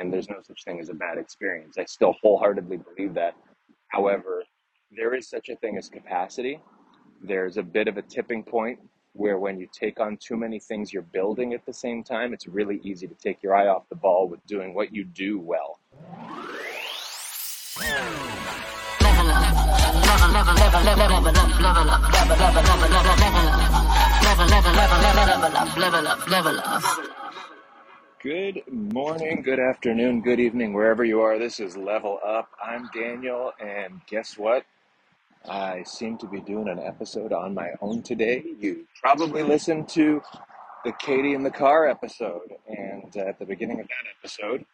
and there's no such thing as a bad experience. I still wholeheartedly believe that. However, there is such a thing as capacity. There's a bit of a tipping point where when you take on too many things you're building at the same time, it's really easy to take your eye off the ball with doing what you do well. Good morning, good afternoon, good evening, wherever you are. This is Level Up. I'm Daniel, and guess what? I seem to be doing an episode on my own today. You probably listened to the Katie in the Car episode, and at the beginning of that episode,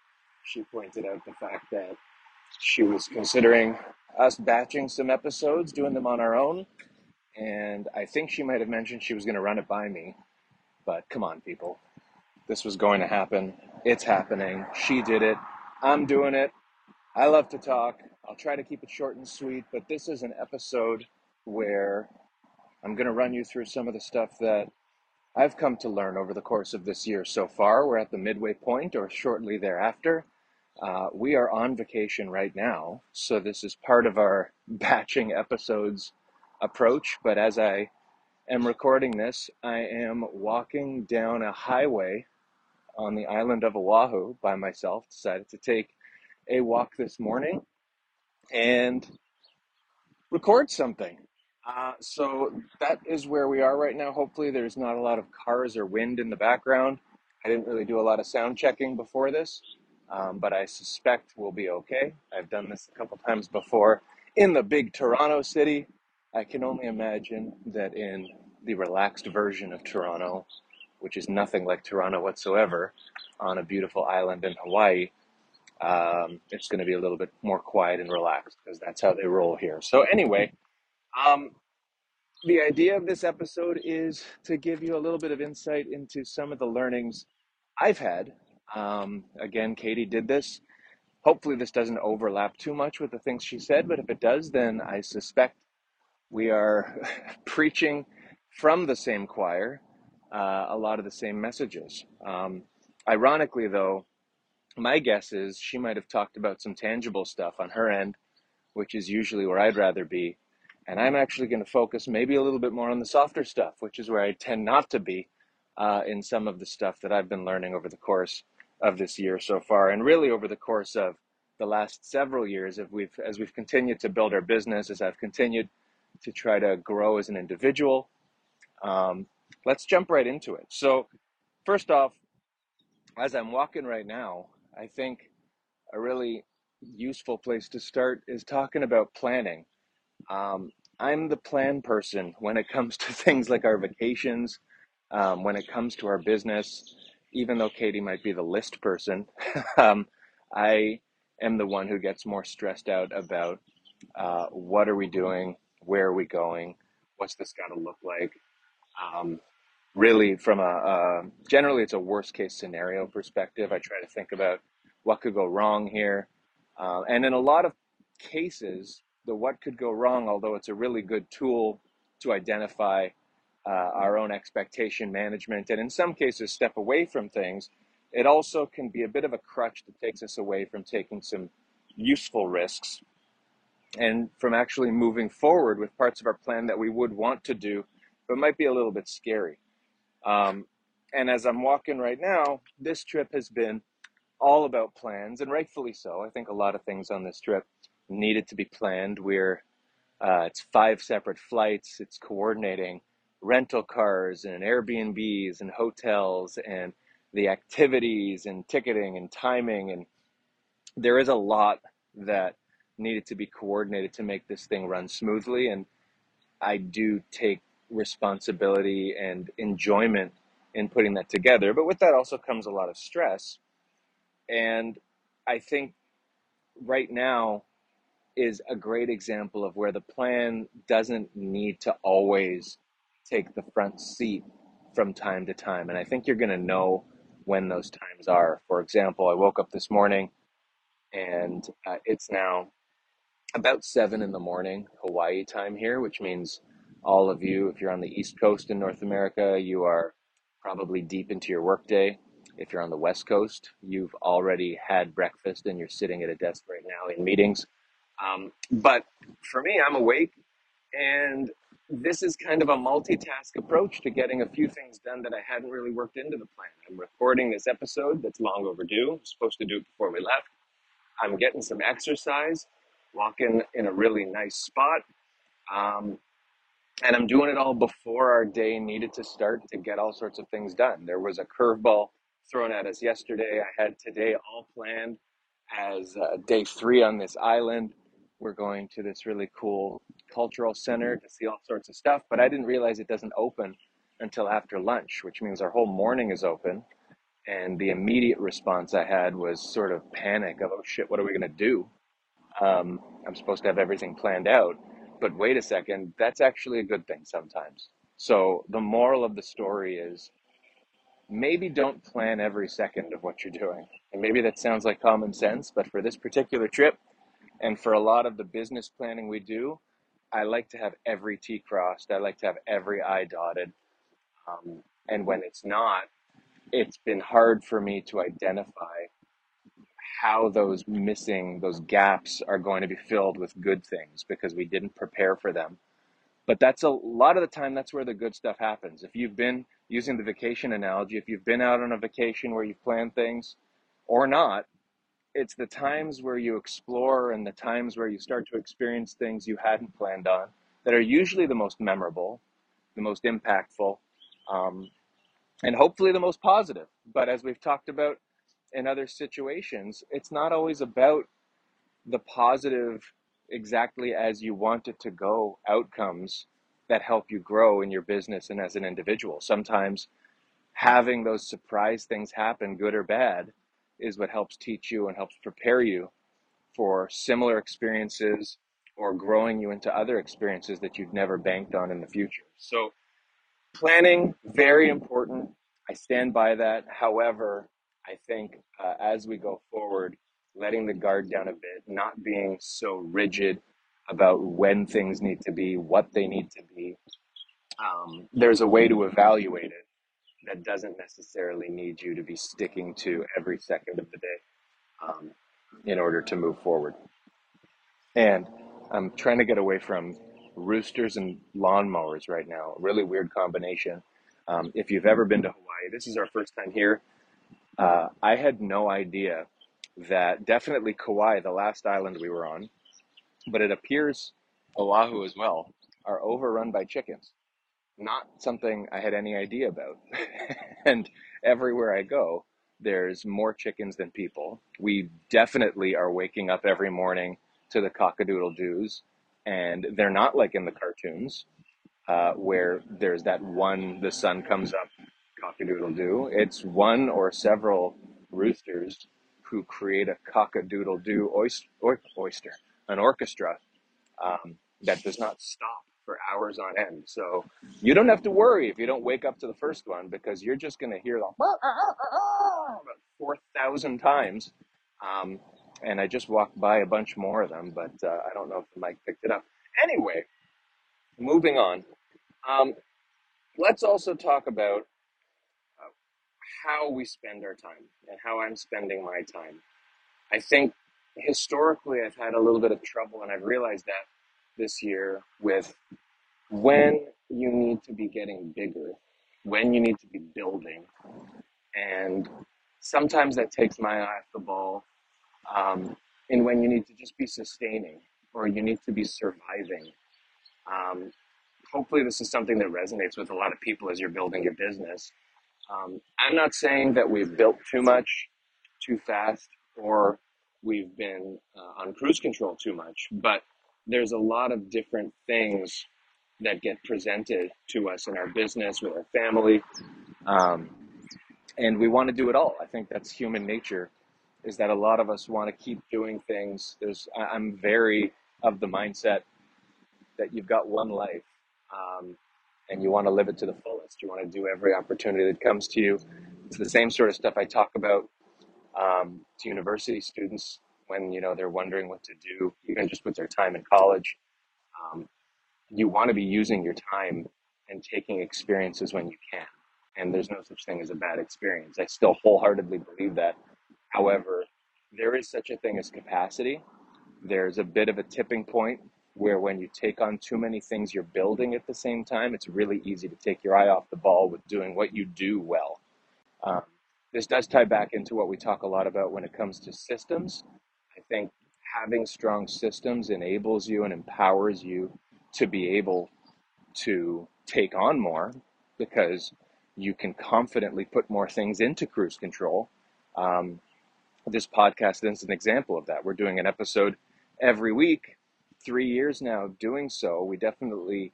she pointed out the fact that she was considering us batching some episodes, doing them on our own, and I think she might have mentioned she was going to run it by me. But come on, people. This was going to happen. It's happening. She did it. I'm doing it. I love to talk. I'll try to keep it short and sweet, but this is an episode where I'm going to run you through some of the stuff that I've come to learn over the course of this year so far. We're at the midway point or shortly thereafter. Uh, we are on vacation right now, so this is part of our batching episodes approach. But as I am recording this, I am walking down a highway on the island of Oahu by myself. Decided to take a walk this morning and record something. Uh, so that is where we are right now. Hopefully, there's not a lot of cars or wind in the background. I didn't really do a lot of sound checking before this, um, but I suspect we'll be okay. I've done this a couple times before in the big Toronto city. I can only imagine that in the relaxed version of Toronto, which is nothing like Toronto whatsoever, on a beautiful island in Hawaii, um, it's going to be a little bit more quiet and relaxed because that's how they roll here. So, anyway, um, the idea of this episode is to give you a little bit of insight into some of the learnings I've had. Um, again, Katie did this. Hopefully, this doesn't overlap too much with the things she said, but if it does, then I suspect we are preaching from the same choir uh, a lot of the same messages. Um, ironically, though, my guess is she might have talked about some tangible stuff on her end, which is usually where I'd rather be. And I'm actually going to focus maybe a little bit more on the softer stuff, which is where I tend not to be uh, in some of the stuff that I've been learning over the course of this year so far, and really over the course of the last several years. If we've as we've continued to build our business, as I've continued to try to grow as an individual, um, let's jump right into it. So, first off, as I'm walking right now, I think a really useful place to start is talking about planning. Um, I'm the plan person when it comes to things like our vacations, um, when it comes to our business. Even though Katie might be the list person, um, I am the one who gets more stressed out about uh, what are we doing, where are we going, what's this got to look like. Um, really, from a, a generally, it's a worst case scenario perspective. I try to think about what could go wrong here, uh, and in a lot of cases, the what could go wrong, although it's a really good tool to identify uh, our own expectation management, and in some cases, step away from things. It also can be a bit of a crutch that takes us away from taking some useful risks and from actually moving forward with parts of our plan that we would want to do, but might be a little bit scary. Um, and as I'm walking right now, this trip has been all about plans, and rightfully so. I think a lot of things on this trip needed to be planned. We're uh, it's five separate flights. It's coordinating rental cars and Airbnbs and hotels and the activities and ticketing and timing and there is a lot that needed to be coordinated to make this thing run smoothly and I do take responsibility and enjoyment in putting that together. But with that also comes a lot of stress. And I think right now is a great example of where the plan doesn't need to always take the front seat from time to time. And I think you're going to know when those times are. For example, I woke up this morning and uh, it's now about seven in the morning, Hawaii time here, which means all of you, if you're on the East Coast in North America, you are probably deep into your workday. If you're on the West Coast, you've already had breakfast and you're sitting at a desk right now in meetings. Um, but for me, I'm awake and this is kind of a multitask approach to getting a few things done that I hadn't really worked into the plan. I'm recording this episode that's long overdue. I'm supposed to do it before we left. I'm getting some exercise, walking in a really nice spot. Um, and I'm doing it all before our day needed to start to get all sorts of things done. There was a curveball thrown at us yesterday. I had today all planned as uh, day three on this island. We're going to this really cool cultural center to see all sorts of stuff, but I didn't realize it doesn't open until after lunch, which means our whole morning is open. And the immediate response I had was sort of panic of, oh shit, what are we going to do? Um, I'm supposed to have everything planned out. But wait a second, that's actually a good thing sometimes. So the moral of the story is maybe don't plan every second of what you're doing. And maybe that sounds like common sense, but for this particular trip and for a lot of the business planning we do, I like to have every T crossed. I like to have every I dotted. Um, and when it's not, it's been hard for me to identify how those missing, those gaps are going to be filled with good things because we didn't prepare for them. But that's a lot of the time, that's where the good stuff happens. If you've been using the vacation analogy, if you've been out on a vacation where you've planned things or not, it's the times where you explore and the times where you start to experience things you hadn't planned on that are usually the most memorable, the most impactful, um, and hopefully the most positive. But as we've talked about in other situations, it's not always about the positive, exactly as you want it to go outcomes that help you grow in your business and as an individual. Sometimes having those surprise things happen, good or bad, is what helps teach you and helps prepare you for similar experiences or growing you into other experiences that you've never banked on in the future. So, planning, very important. I stand by that. However, I think uh, as we go forward, letting the guard down a bit, not being so rigid about when things need to be, what they need to be. Um, there's a way to evaluate it that doesn't necessarily need you to be sticking to every second of the day um, in order to move forward. And I'm trying to get away from roosters and lawnmowers right now. A really weird combination. Um, if you've ever been to Hawaii, this is our first time here. Uh, I had no idea that definitely Kauai, the last island we were on, but it appears Oahu as well, are overrun by chickens. Not something I had any idea about. and everywhere I go, there's more chickens than people. We definitely are waking up every morning to the cockadoodle doos, and they're not like in the cartoons uh, where there's that one, the sun comes up, cockadoodle doo. It's one or several roosters who create a cockadoodle doo oyster, oyster, an orchestra um, that does not stop for hours on end. So you don't have to worry if you don't wake up to the first one because you're just going to hear the about 4,000 times. Um, and I just walked by a bunch more of them, but uh, I don't know if the mic picked it up. Anyway, moving on. Um, let's also talk about how we spend our time and how I'm spending my time. I think historically I've had a little bit of trouble, and I've realized that this year with when you need to be getting bigger, when you need to be building, and sometimes that takes my eye off the ball, um, and when you need to just be sustaining or you need to be surviving. Um, hopefully, this is something that resonates with a lot of people as you're building your business. Um, I'm not saying that we've built too much too fast or we've been uh, on cruise control too much, but there's a lot of different things that get presented to us in our business with our family. Um, and we want to do it all. I think that's human nature is that a lot of us want to keep doing things. There's i'm very of the mindset that you've got one life. Um, and you want to live it to the fullest you want to do every opportunity that comes to you it's the same sort of stuff i talk about um, to university students when you know they're wondering what to do, even just with their time in college. Um, you want to be using your time and taking experiences when you can. and there's no such thing as a bad experience. I still wholeheartedly believe that. However, there is such a thing as capacity. There's a bit of a tipping point where when you take on too many things you're building at the same time, it's really easy to take your eye off the ball with doing what you do well. Um, this does tie back into what we talk a lot about when it comes to systems. I think having strong systems enables you and empowers you to be able to take on more because you can confidently put more things into cruise control. Um, this podcast is an example of that. We're doing an episode every week, three years now doing so. We definitely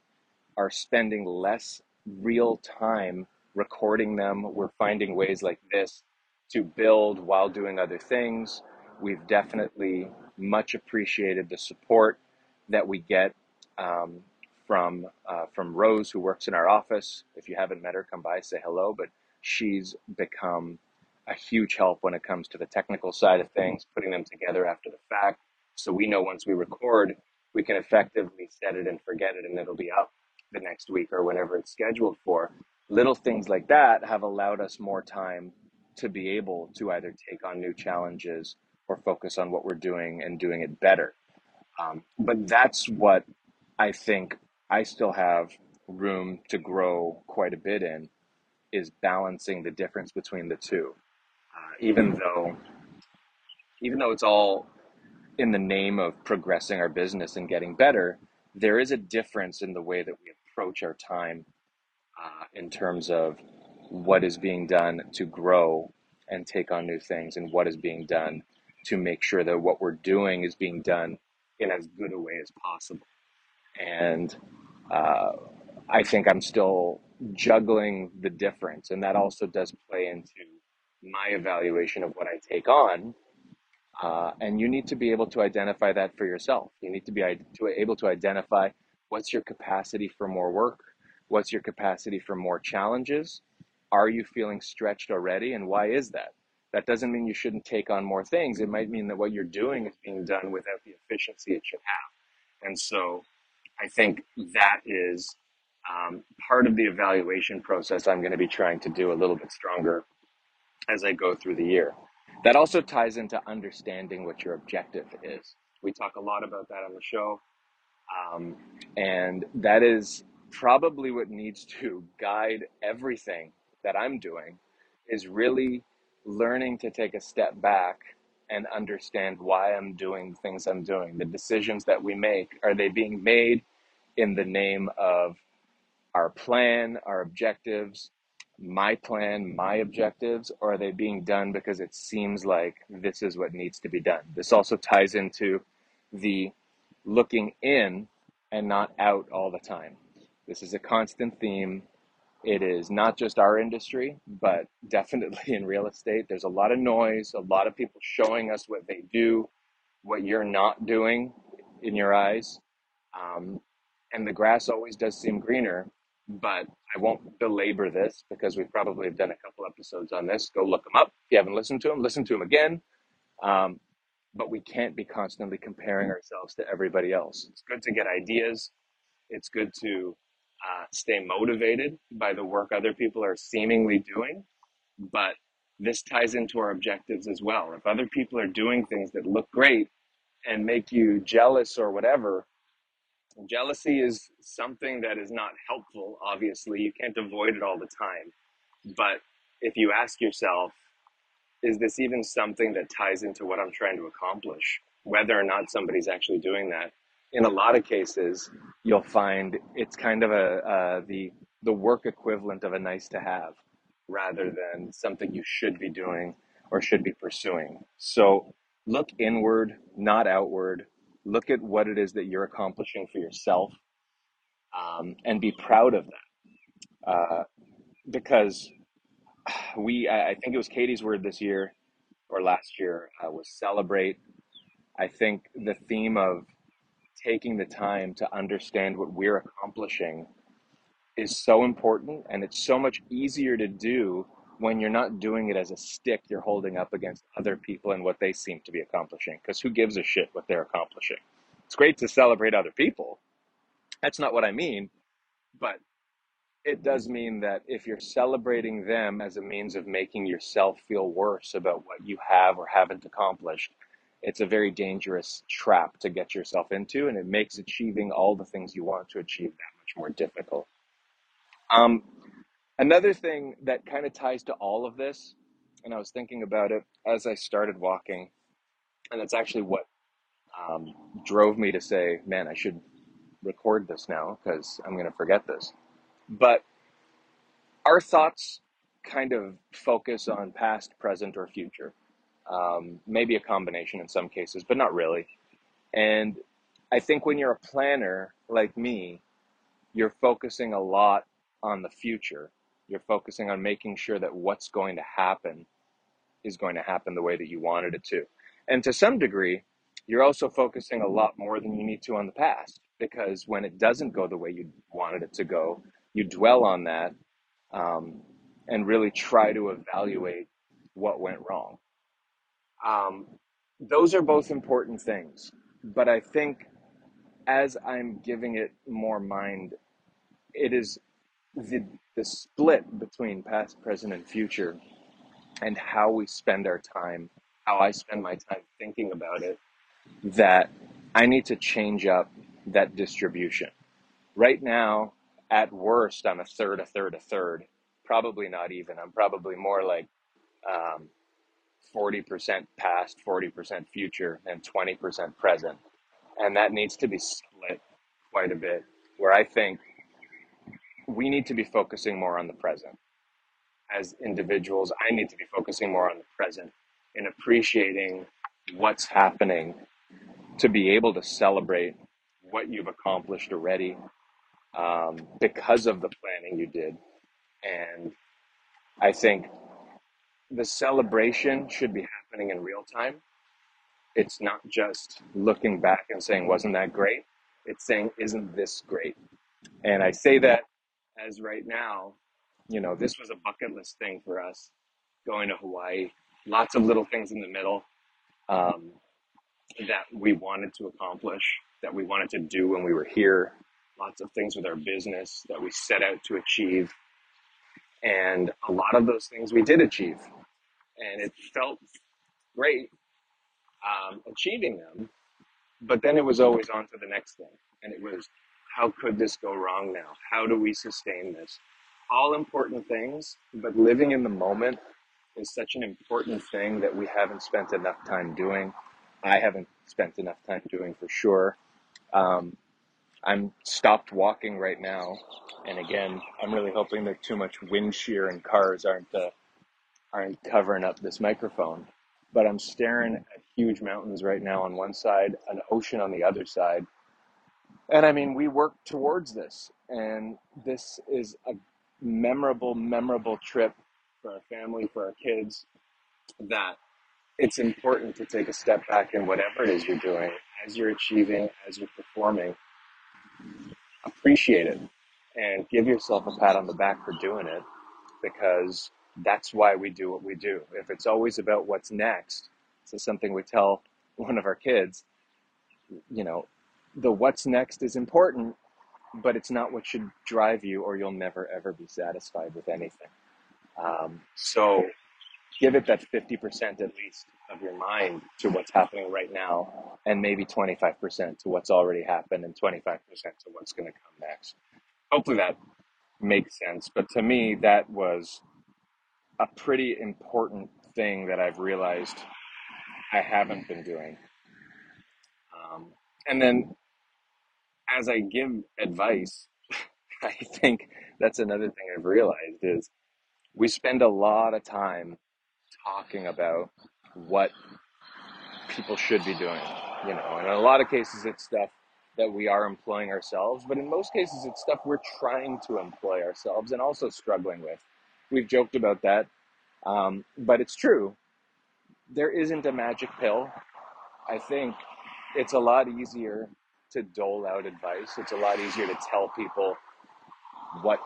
are spending less real time recording them. We're finding ways like this to build while doing other things. We've definitely much appreciated the support that we get um, from uh, from Rose, who works in our office. If you haven't met her, come by, say hello. But she's become a huge help when it comes to the technical side of things, putting them together after the fact. So we know once we record, we can effectively set it and forget it, and it'll be up the next week or whenever it's scheduled for. Little things like that have allowed us more time to be able to either take on new challenges or focus on what we're doing and doing it better. Um, but that's what I think I still have room to grow quite a bit in is balancing the difference between the two. Uh, even though, even though it's all in the name of progressing our business and getting better, there is a difference in the way that we approach our time uh, in terms of what is being done to grow and take on new things and what is being done to make sure that what we're doing is being done in as good a way as possible. And uh, I think I'm still juggling the difference. And that also does play into my evaluation of what I take on. Uh, and you need to be able to identify that for yourself. You need to be able to identify what's your capacity for more work, what's your capacity for more challenges. Are you feeling stretched already, and why is that? That doesn't mean you shouldn't take on more things. It might mean that what you're doing is being done without the efficiency it should have. And so I think that is um, part of the evaluation process I'm going to be trying to do a little bit stronger as I go through the year. That also ties into understanding what your objective is. We talk a lot about that on the show. Um, and that is probably what needs to guide everything that I'm doing is really learning to take a step back and understand why I'm doing the things I'm doing. The decisions that we make, are they being made in the name of our plan, our objectives, my plan, my objectives, or are they being done because it seems like this is what needs to be done? This also ties into the looking in and not out all the time. This is a constant theme. It is not just our industry, but definitely in real estate. There's a lot of noise, a lot of people showing us what they do, what you're not doing in your eyes. Um, and the grass always does seem greener. But I won't belabor this because we probably have done a couple episodes on this. Go look them up. If you haven't listened to them, listen to them again. Um, but we can't be constantly comparing ourselves to everybody else. It's good to get ideas. It's good to uh, stay motivated by the work other people are seemingly doing. But this ties into our objectives as well. If other people are doing things that look great and make you jealous or whatever, Jealousy is something that is not helpful, obviously. You can't avoid it all the time. But if you ask yourself, is this even something that ties into what I'm trying to accomplish? Whether or not somebody's actually doing that. In a lot of cases, you'll find it's kind of a uh, the the work equivalent of a nice to have, rather than something you should be doing or should be pursuing. So look inward, not outward look at what it is that you're accomplishing for yourself um, and be proud of that. Uh, because we I, think it was katie's word this year or last year uh, was celebrate. I think the theme of taking the time to understand what we're accomplishing is so important and it's so much easier to do when you're not doing it as a stick you're holding up against other people and what they seem to be accomplishing. Because who gives a shit what they're accomplishing? It's great to celebrate other people. That's not what I mean. But it does mean that if you're celebrating them as a means of making yourself feel worse about what you have or haven't accomplished, it's a very dangerous trap to get yourself into, and it makes achieving all the things you want to achieve that much more difficult. Um, another thing that kind of ties to all of this, and I was thinking about it as I started walking, and that's actually what um, drove me to say, man, I should record this now because I'm going to forget this. But our thoughts kind of focus on past, present, or future. Um, maybe a combination in some cases, but not really. And I think when you're a planner like me, you're focusing a lot on the future. You're focusing on making sure that what's going to happen is going to happen the way that you wanted it to. And to some degree, you're also focusing a lot more than you need to on the past because when it doesn't go the way you wanted it to go, you dwell on that um, and really try to evaluate what went wrong. Um, those are both important things, but I think as I'm giving it more mind, it is the the split between past, present, and future, and how we spend our time, how I spend my time thinking about it, that I need to change up that distribution. Right now, at worst, I'm a third, a third, a third. Probably not even. I'm probably more like um, 40% past, 40% future, and 20% present. And that needs to be split quite a bit, where I think we need to be focusing more on the present. As individuals, I need to be focusing more on the present and appreciating what's happening to be able to celebrate what you've accomplished already um, because of the planning you did. And I think the celebration should be happening in real time. It's not just looking back and saying, wasn't that great? It's saying, isn't this great? And I say that as right now, you know, this was a bucket list thing for us going to Hawaii. Lots of little things in the middle um, that we wanted to accomplish, that we wanted to do when we were here. Lots of things with our business that we set out to achieve. And a lot of those things we did achieve. And it felt great um, achieving them. But then it was always on to the next thing. And it was, how could this go wrong now? How do we sustain this? All important things, but living in the moment is such an important thing that we haven't spent enough time doing. I haven't spent enough time doing for sure. Um, I'm stopped walking right now, and again, I'm really hoping that too much wind shear and cars aren't uh, aren't covering up this microphone. But I'm staring at huge mountains right now on one side, an ocean on the other side, and I mean, we work towards this, and this is a memorable, memorable trip for our family, for our kids. That it's important to take a step back in whatever it is you're doing, as you're achieving, as you're performing, appreciate it and give yourself a pat on the back for doing it because that's why we do what we do. If it's always about what's next, so something we tell one of our kids, you know, the what's next is important, but it's not what should drive you, or you'll never ever be satisfied with anything. Um, so give it that 50% at least of your mind to what's happening right now, and maybe 25% to what's already happened, and 25% to what's going to come next. Hopefully that makes sense. But to me, that was a pretty important thing that I've realized I haven't been doing. Um, and then as I give advice, I think that's another thing I've realized is we spend a lot of time talking about what people should be doing, you know, and in a lot of cases it's stuff that we are employing ourselves, but in most cases it's stuff we're trying to employ ourselves and also struggling with. We've joked about that, um, but it's true. There isn't a magic pill. I think it's a lot easier to dole out advice. It's a lot easier to tell people what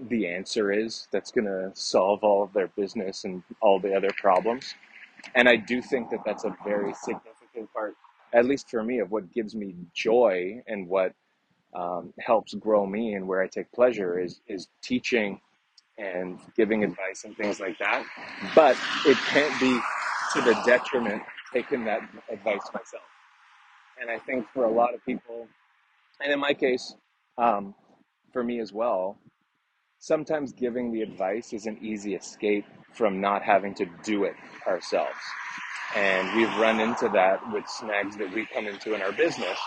the answer is that's going to solve all of their business and all the other problems. And I do think that that's a very significant part, at least for me, of what gives me joy and what um, helps grow me and where I take pleasure is is teaching and giving advice and things like that. But it can't be to the detriment taking that advice myself. And I think for a lot of people, and in my case, um, for me as well, sometimes giving the advice is an easy escape from not having to do it ourselves. And we've run into that with snags that we come into in our business,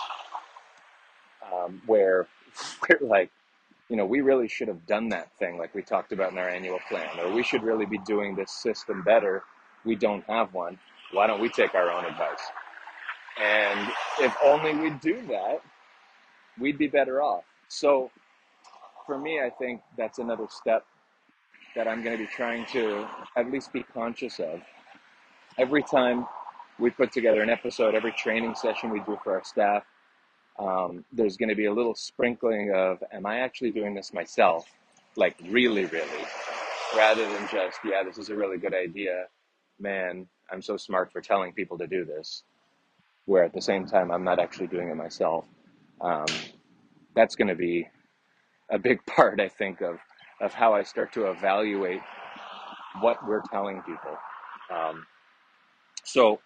um, where we're like, you know, we really should have done that thing like we talked about in our annual plan, or we should really be doing this system better. We don't have one. Why don't we take our own advice? And if only we'd do that, we'd be better off. So for me, I think that's another step that I'm going to be trying to at least be conscious of. Every time we put together an episode, every training session we do for our staff, um, there's going to be a little sprinkling of, am I actually doing this myself? Like, really, really, rather than just, yeah, this is a really good idea. Man, I'm so smart for telling people to do this, where at the same time, I'm not actually doing it myself. Um, that's going to be a big part, I think, of, of how I start to evaluate what we're telling people. Um, so,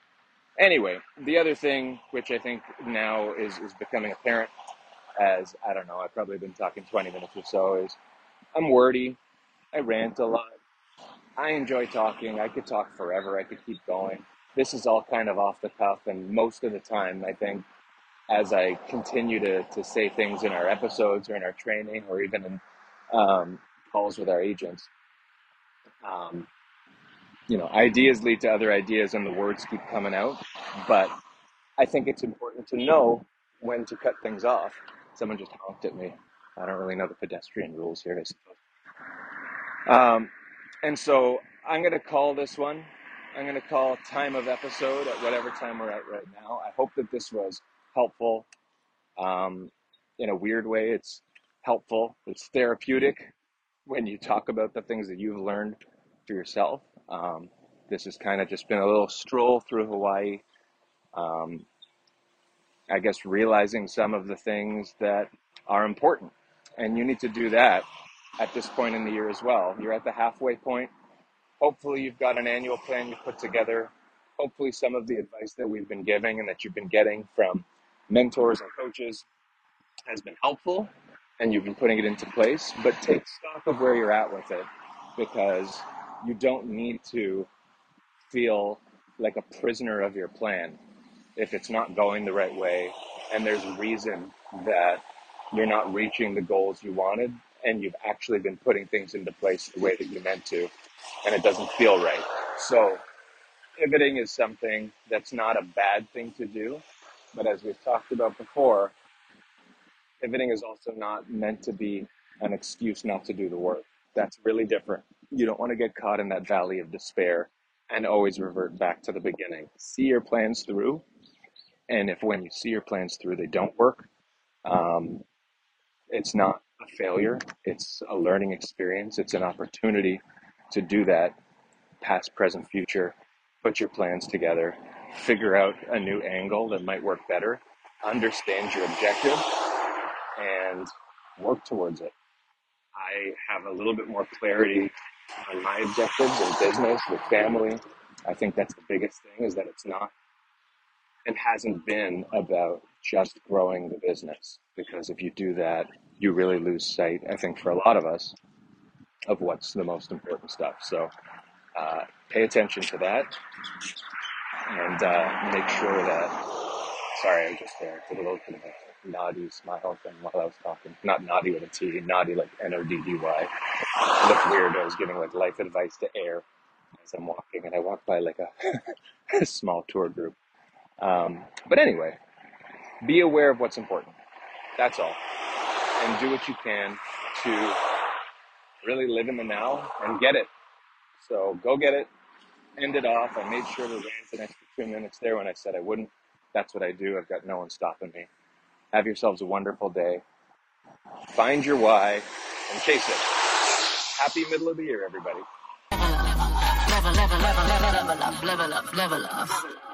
anyway, the other thing, which I think now is, is becoming apparent as, I don't know, I've probably been talking 20 minutes or so, is I'm wordy. I rant a lot. I enjoy talking. I could talk forever. I could keep going. This is all kind of off the cuff, and most of the time, I think as I continue to, to say things in our episodes or in our training or even in um, calls with our agents. Um, you know, ideas lead to other ideas and the words keep coming out. But I think it's important to know when to cut things off. Someone just honked at me. I don't really know the pedestrian rules here, I suppose. Um, and so I'm going to call this one. I'm going to call time of episode at whatever time we're at right now. I hope that this was helpful. Um, in a weird way, it's helpful. It's therapeutic when you talk about the things that you've learned for yourself. Um, this has kind of just been a little stroll through Hawaii. Um, I guess realizing some of the things that are important. And you need to do that at this point in the year as well. You're at the halfway point. Hopefully, you've got an annual plan you put together. Hopefully, some of the advice that we've been giving and that you've been getting from mentors and coaches has been helpful and you've been putting it into place, but take stock of where you're at with it because you don't need to feel like a prisoner of your plan if it's not going the right way and there's a reason that you're not reaching the goals you wanted and you've actually been putting things into place the way that you meant to and it doesn't feel right. So pivoting is something that's not a bad thing to do but as we've talked about before, pivoting is also not meant to be an excuse not to do the work. That's really different. You don't want to get caught in that valley of despair and always revert back to the beginning. See your plans through. And if when you see your plans through, they don't work, um, it's not a failure. It's a learning experience. It's an opportunity to do that past, present, future. Put your plans together figure out a new angle that might work better, understand your objective, and work towards it. I have a little bit more clarity on my objectives in business, with family. I think that's the biggest thing is that it's not and hasn't been about just growing the business. Because if you do that, you really lose sight, I think, for a lot of us, of what's the most important stuff. So uh, pay attention to that and uh, make sure that. Sorry, I just there did a little bit of a naughty smile thing while I was talking. Not naughty with a T, naughty like N O D D Y. Looked weird. I was giving like life advice to air as I'm walking, and I walked by like a, a small tour group. Um, but anyway, be aware of what's important. That's all, and do what you can to really live in the now and get it. So go get it, end it off. I made sure to rant an extra two minutes there when I said I wouldn't. That's what I do. I've got no one stopping me. Have yourselves a wonderful day. Find your why and chase it. Happy middle of the year, everybody. Level up, level, up, level, level, level up, level up, level up.